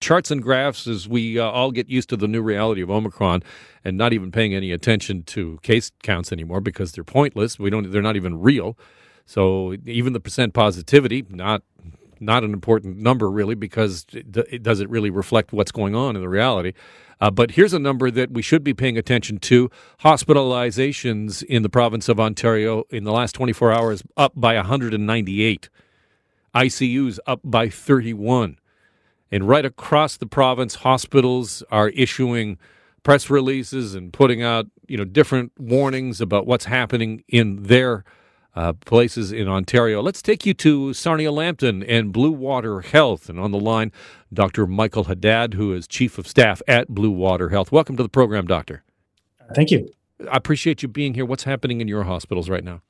charts and graphs as we uh, all get used to the new reality of Omicron and not even paying any attention to case counts anymore because they're pointless. We don't; they're not even real. So even the percent positivity, not not an important number really because it, it doesn't really reflect what's going on in the reality. Uh, but here's a number that we should be paying attention to: hospitalizations in the province of Ontario in the last 24 hours up by 198, ICUs up by 31. And right across the province, hospitals are issuing press releases and putting out, you know, different warnings about what's happening in their uh, places in Ontario. Let's take you to Sarnia Lambton and Blue Water Health. And on the line, Dr. Michael Haddad, who is Chief of Staff at Blue Water Health. Welcome to the program, Doctor. Thank you. I appreciate you being here. What's happening in your hospitals right now?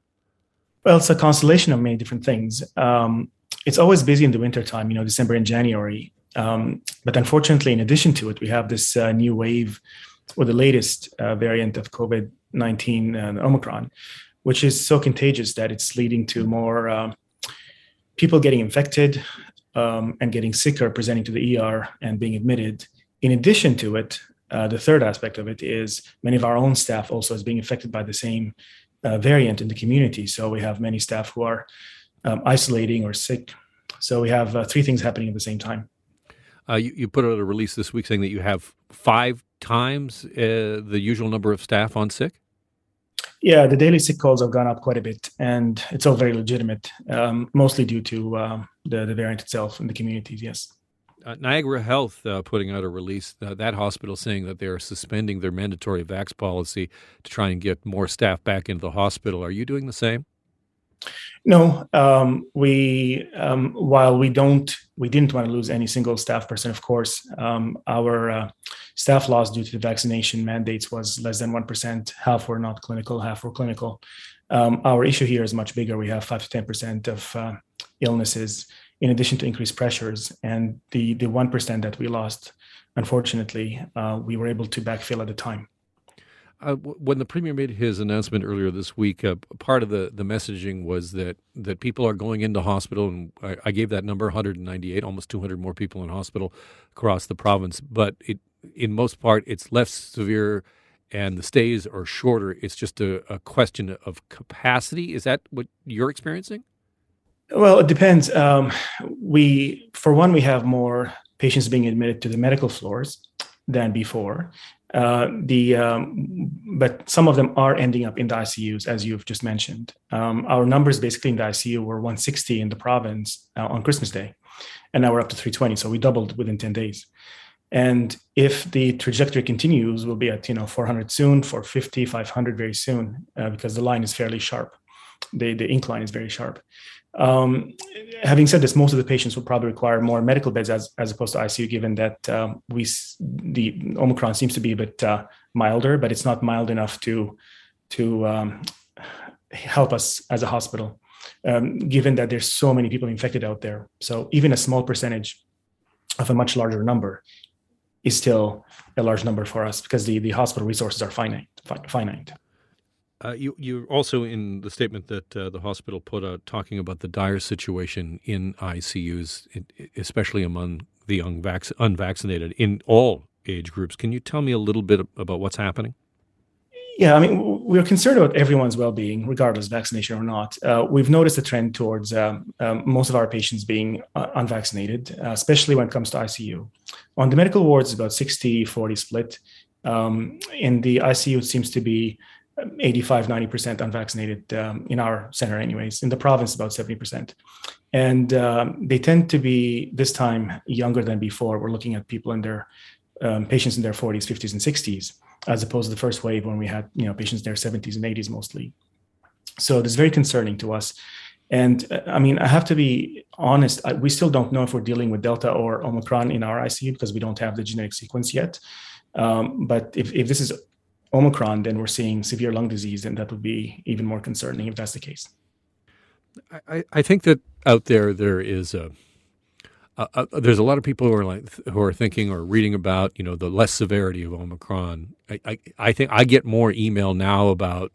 Well, it's a constellation of many different things. Um, it's always busy in the wintertime, you know, December and January. Um, but unfortunately, in addition to it, we have this uh, new wave or the latest uh, variant of COVID 19, uh, Omicron, which is so contagious that it's leading to more uh, people getting infected um, and getting sicker, presenting to the ER and being admitted. In addition to it, uh, the third aspect of it is many of our own staff also is being affected by the same uh, variant in the community. So we have many staff who are um, isolating or sick. So we have three things happening at the same time. Uh, you, you, put out a release this week saying that you have five times uh, the usual number of staff on sick. Yeah, the daily sick calls have gone up quite a bit, and it's all very legitimate, um, mostly due to um, the, the variant itself in the communities. Yes. Uh, Niagara Health uh, putting out a release, uh, that hospital saying that they are suspending their mandatory vax policy to try and get more staff back into the hospital. Are you doing the same? No, um, we um, while we don't we didn't want to lose any single staff person. Of course, um, our uh, staff loss due to the vaccination mandates was less than one percent. Half were not clinical, half were clinical. Um, our issue here is much bigger. We have five to ten percent of uh, illnesses in addition to increased pressures, and the the one percent that we lost, unfortunately, uh, we were able to backfill at the time. Uh, when the premier made his announcement earlier this week, uh, part of the, the messaging was that, that people are going into hospital, and I, I, gave that number 198, almost 200 more people in hospital across the province. But it, in most part, it's less severe, and the stays are shorter. It's just a, a question of capacity. Is that what you're experiencing? Well, it depends. Um, we, for one, we have more patients being admitted to the medical floors than before. Uh, the um, but some of them are ending up in the ICUs, as you've just mentioned. Um, our numbers basically in the ICU were 160 in the province uh, on Christmas Day, and now we're up to 320. So we doubled within 10 days. And if the trajectory continues, we'll be at you know 400 soon, 450, 500 very soon, uh, because the line is fairly sharp. The the incline is very sharp. Um, having said this, most of the patients will probably require more medical beds as, as opposed to ICU, given that um, we the Omicron seems to be a bit uh, milder, but it's not mild enough to to um, help us as a hospital, um, given that there's so many people infected out there. So even a small percentage of a much larger number is still a large number for us because the, the hospital resources are finite. finite. Uh, you you also in the statement that uh, the hospital put out talking about the dire situation in ICUs, especially among the unvac- unvaccinated in all age groups. Can you tell me a little bit about what's happening? Yeah, I mean, we're concerned about everyone's well-being, regardless vaccination or not. Uh, we've noticed a trend towards um, um, most of our patients being uh, unvaccinated, uh, especially when it comes to ICU. On the medical wards, it's about 60-40 split. Um, in the ICU, it seems to be 85 90% unvaccinated um, in our center anyways. In the province about 70% and um, they tend to be this time younger than before. We're looking at people in their um, patients in their 40s 50s and 60s as opposed to the first wave when we had you know patients in their 70s and 80s mostly. So this is very concerning to us. And uh, i mean i have to be honest I, we still don't know if we're dealing with delta or omicron in our icu because we don't have the genetic sequence yet. Um, but if, if this is Omicron, then we're seeing severe lung disease, and that would be even more concerning if that's the case. I, I think that out there there is a, a, a, there's a lot of people who are like who are thinking or reading about you know the less severity of Omicron. I, I, I think I get more email now about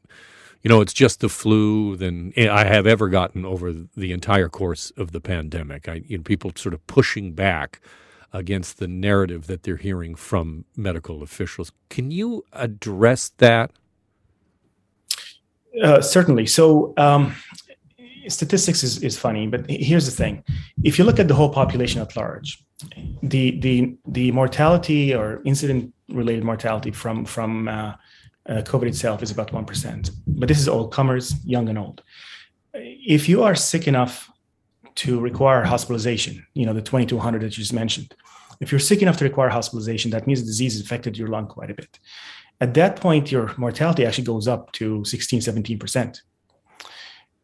you know it's just the flu than I have ever gotten over the entire course of the pandemic. I you know people sort of pushing back against the narrative that they're hearing from medical officials. Can you address that? Uh, certainly. So, um, statistics is, is funny, but here's the thing: if you look at the whole population at large, the the the mortality or incident related mortality from from uh, uh, COVID itself is about one percent. But this is all comers, young and old. If you are sick enough to require hospitalization, you know the 2200 that you just mentioned. If you're sick enough to require hospitalization, that means the disease has affected your lung quite a bit. At that point, your mortality actually goes up to 16, 17 percent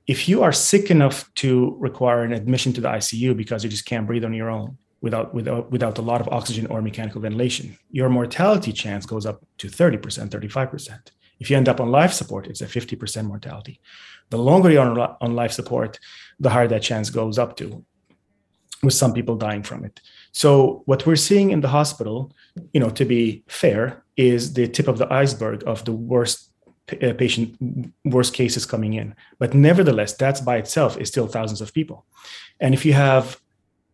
if you are sick enough to require an admission to the ICU because you just can't breathe on your own without without without a lot of oxygen or mechanical ventilation, your mortality chance goes up to 30%, 35%. If you end up on life support, it's a 50% mortality. The longer you're on life support, the higher that chance goes up to, with some people dying from it. So what we're seeing in the hospital, you know, to be fair, is the tip of the iceberg of the worst uh, patient worst cases coming in. But nevertheless that's by itself is still thousands of people. And if you have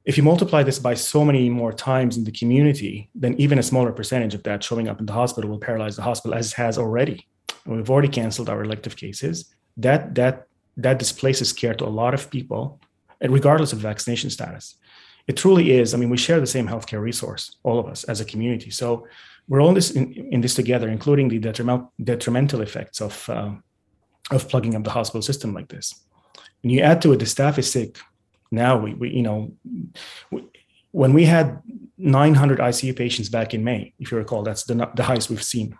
if you multiply this by so many more times in the community then even a smaller percentage of that showing up in the hospital will paralyze the hospital as it has already. We've already canceled our elective cases. That that that displaces care to a lot of people regardless of vaccination status it truly is i mean we share the same healthcare resource all of us as a community so we're all this in, in this together, including the detrimental, detrimental effects of uh, of plugging up the hospital system like this. And you add to it, the staff is sick. Now we, we you know, we, when we had 900 ICU patients back in May, if you recall, that's the, the highest we've seen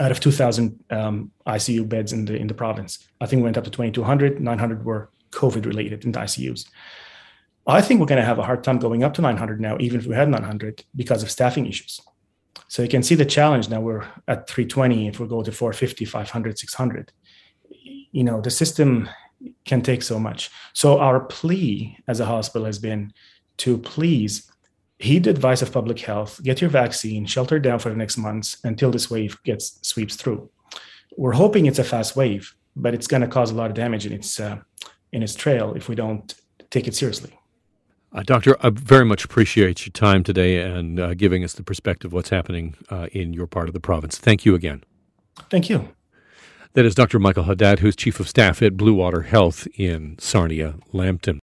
out of 2,000 um, ICU beds in the in the province. I think we went up to 2,200. 900 were COVID related in the ICUs. I think we're going to have a hard time going up to 900 now, even if we had 900, because of staffing issues. So you can see the challenge now we're at 320. If we go to 450, 500, 600, you know, the system can take so much. So our plea as a hospital has been to please heed the advice of public health, get your vaccine, shelter down for the next months until this wave gets sweeps through. We're hoping it's a fast wave, but it's going to cause a lot of damage and its uh, in its trail if we don't take it seriously. Uh, Doctor, I very much appreciate your time today and uh, giving us the perspective of what's happening uh, in your part of the province. Thank you again. Thank you. That is Dr. Michael Haddad, who's Chief of Staff at Blue Water Health in Sarnia, Lambton.